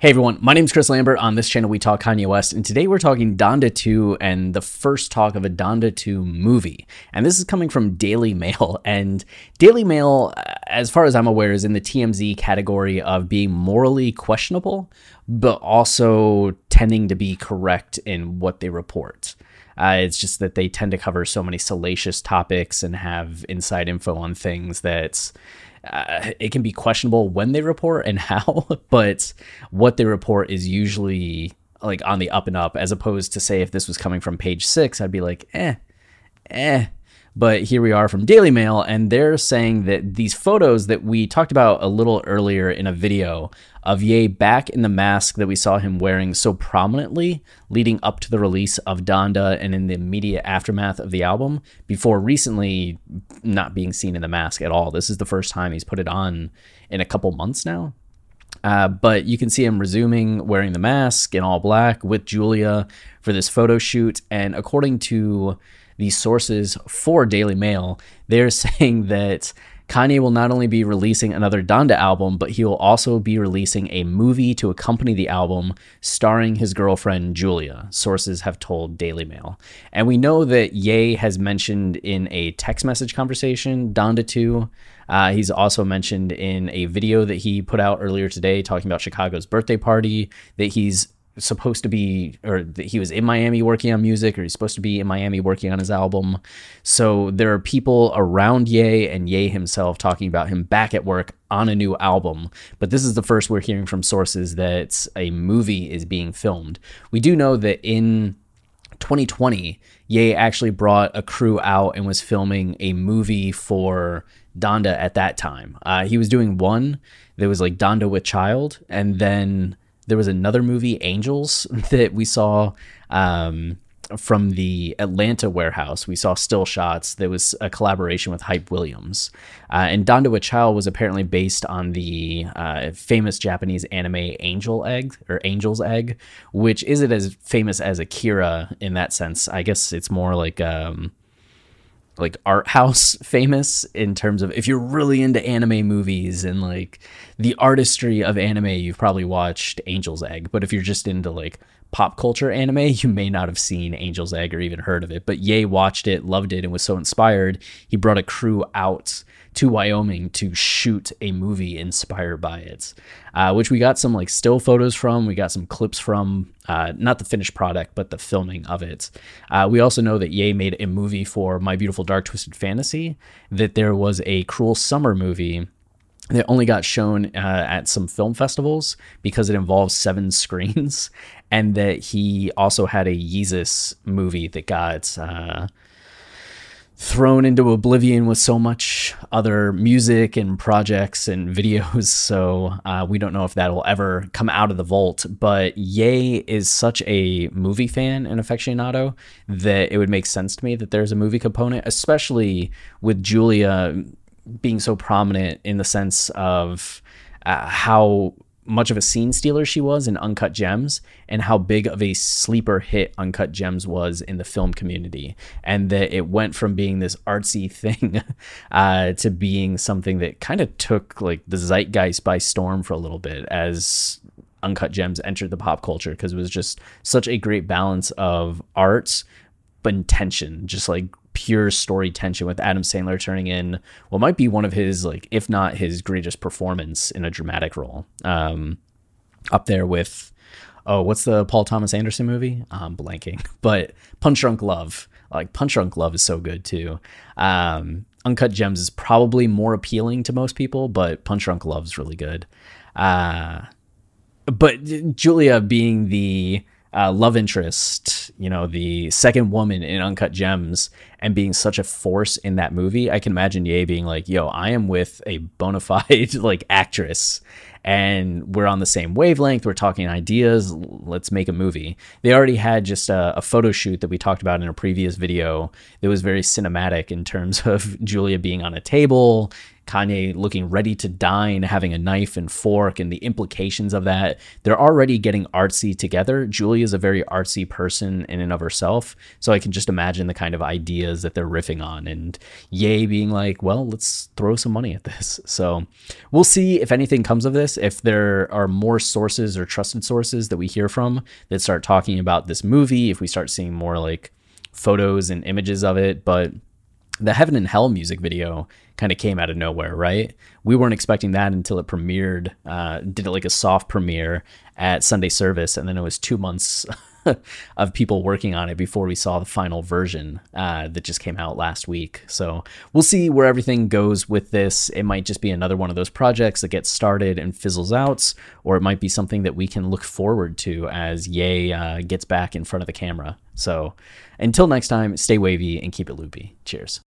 Hey everyone, my name is Chris Lambert. On this channel, we talk Kanye West, and today we're talking Donda 2 and the first talk of a Donda 2 movie. And this is coming from Daily Mail. And Daily Mail, uh, as far as I'm aware, is in the TMZ category of being morally questionable, but also tending to be correct in what they report. Uh, it's just that they tend to cover so many salacious topics and have inside info on things that uh, it can be questionable when they report and how, but what they report is usually like on the up and up, as opposed to say if this was coming from page six, I'd be like, eh, eh. But here we are from Daily Mail, and they're saying that these photos that we talked about a little earlier in a video of Ye back in the mask that we saw him wearing so prominently leading up to the release of Donda and in the immediate aftermath of the album, before recently not being seen in the mask at all. This is the first time he's put it on in a couple months now. Uh, but you can see him resuming wearing the mask in all black with Julia for this photo shoot. And according to the sources for Daily Mail, they're saying that Kanye will not only be releasing another Donda album, but he will also be releasing a movie to accompany the album starring his girlfriend Julia, sources have told Daily Mail. And we know that Ye has mentioned in a text message conversation Donda 2. Uh, he's also mentioned in a video that he put out earlier today talking about Chicago's birthday party that he's supposed to be or he was in Miami working on music or he's supposed to be in Miami working on his album. So there are people around Ye and Ye himself talking about him back at work on a new album. But this is the first we're hearing from sources that a movie is being filmed. We do know that in 2020, Ye actually brought a crew out and was filming a movie for Donda at that time. Uh, he was doing one that was like Donda with Child, and then there was another movie, Angels, that we saw um, from the Atlanta warehouse. We saw still shots. There was a collaboration with Hype Williams. Uh, and Donda Child was apparently based on the uh, famous Japanese anime Angel Egg or Angel's Egg, which isn't as famous as Akira in that sense. I guess it's more like. Um, like art house famous in terms of if you're really into anime movies and like the artistry of anime, you've probably watched Angel's Egg. But if you're just into like pop culture anime, you may not have seen Angel's Egg or even heard of it. But Ye watched it, loved it, and was so inspired, he brought a crew out to Wyoming to shoot a movie inspired by it, uh, which we got some like still photos from. We got some clips from, uh, not the finished product, but the filming of it. Uh, we also know that Ye made a movie for My Beautiful Dark Twisted Fantasy, that there was a Cruel Summer movie that only got shown uh, at some film festivals because it involves seven screens, and that he also had a Yeezus movie that got uh, thrown into oblivion with so much other music and projects and videos. So uh, we don't know if that will ever come out of the vault. But Ye is such a movie fan and aficionado that it would make sense to me that there's a movie component, especially with Julia being so prominent in the sense of uh, how much of a scene stealer she was in Uncut Gems and how big of a sleeper hit Uncut Gems was in the film community. And that it went from being this artsy thing uh, to being something that kind of took like the zeitgeist by storm for a little bit as Uncut Gems entered the pop culture because it was just such a great balance of art but intention, just like pure story tension with Adam Sandler turning in what might be one of his like if not his greatest performance in a dramatic role. Um, up there with oh, what's the Paul Thomas Anderson movie? I'm blanking, but Punch Drunk Love. Like Punch Drunk Love is so good too. Um, Uncut Gems is probably more appealing to most people, but Punch Drunk Love is really good. Uh, but Julia being the uh, love interest, you know, the second woman in Uncut Gems, and being such a force in that movie, I can imagine Ye being like, "Yo, I am with a bona fide like actress, and we're on the same wavelength. We're talking ideas. Let's make a movie." They already had just a, a photo shoot that we talked about in a previous video that was very cinematic in terms of Julia being on a table, Kanye looking ready to dine, having a knife and fork, and the implications of that. They're already getting artsy together. Julia is a very artsy person in and of herself, so I can just imagine the kind of ideas that they're riffing on. And Ye being like, well, let's throw some money at this. So we'll see if anything comes of this, if there are more sources or trusted sources that we hear from that start talking about this movie, if we start seeing more like photos and images of it. But the Heaven and Hell music video kind of came out of nowhere, right? We weren't expecting that until it premiered, uh, did it like a soft premiere at Sunday service, and then it was two months of people working on it before we saw the final version uh, that just came out last week. So we'll see where everything goes with this. It might just be another one of those projects that gets started and fizzles out, or it might be something that we can look forward to as Ye uh, gets back in front of the camera. So until next time, stay wavy and keep it loopy. Cheers.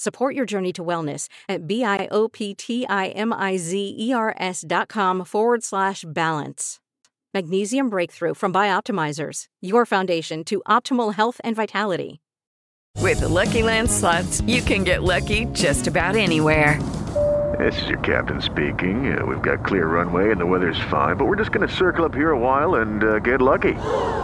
Support your journey to wellness at B-I-O-P-T-I-M-I-Z-E-R-S dot com forward slash balance. Magnesium Breakthrough from Bioptimizers, your foundation to optimal health and vitality. With the Lucky Land slots, you can get lucky just about anywhere. This is your captain speaking. Uh, we've got clear runway and the weather's fine, but we're just going to circle up here a while and uh, get lucky.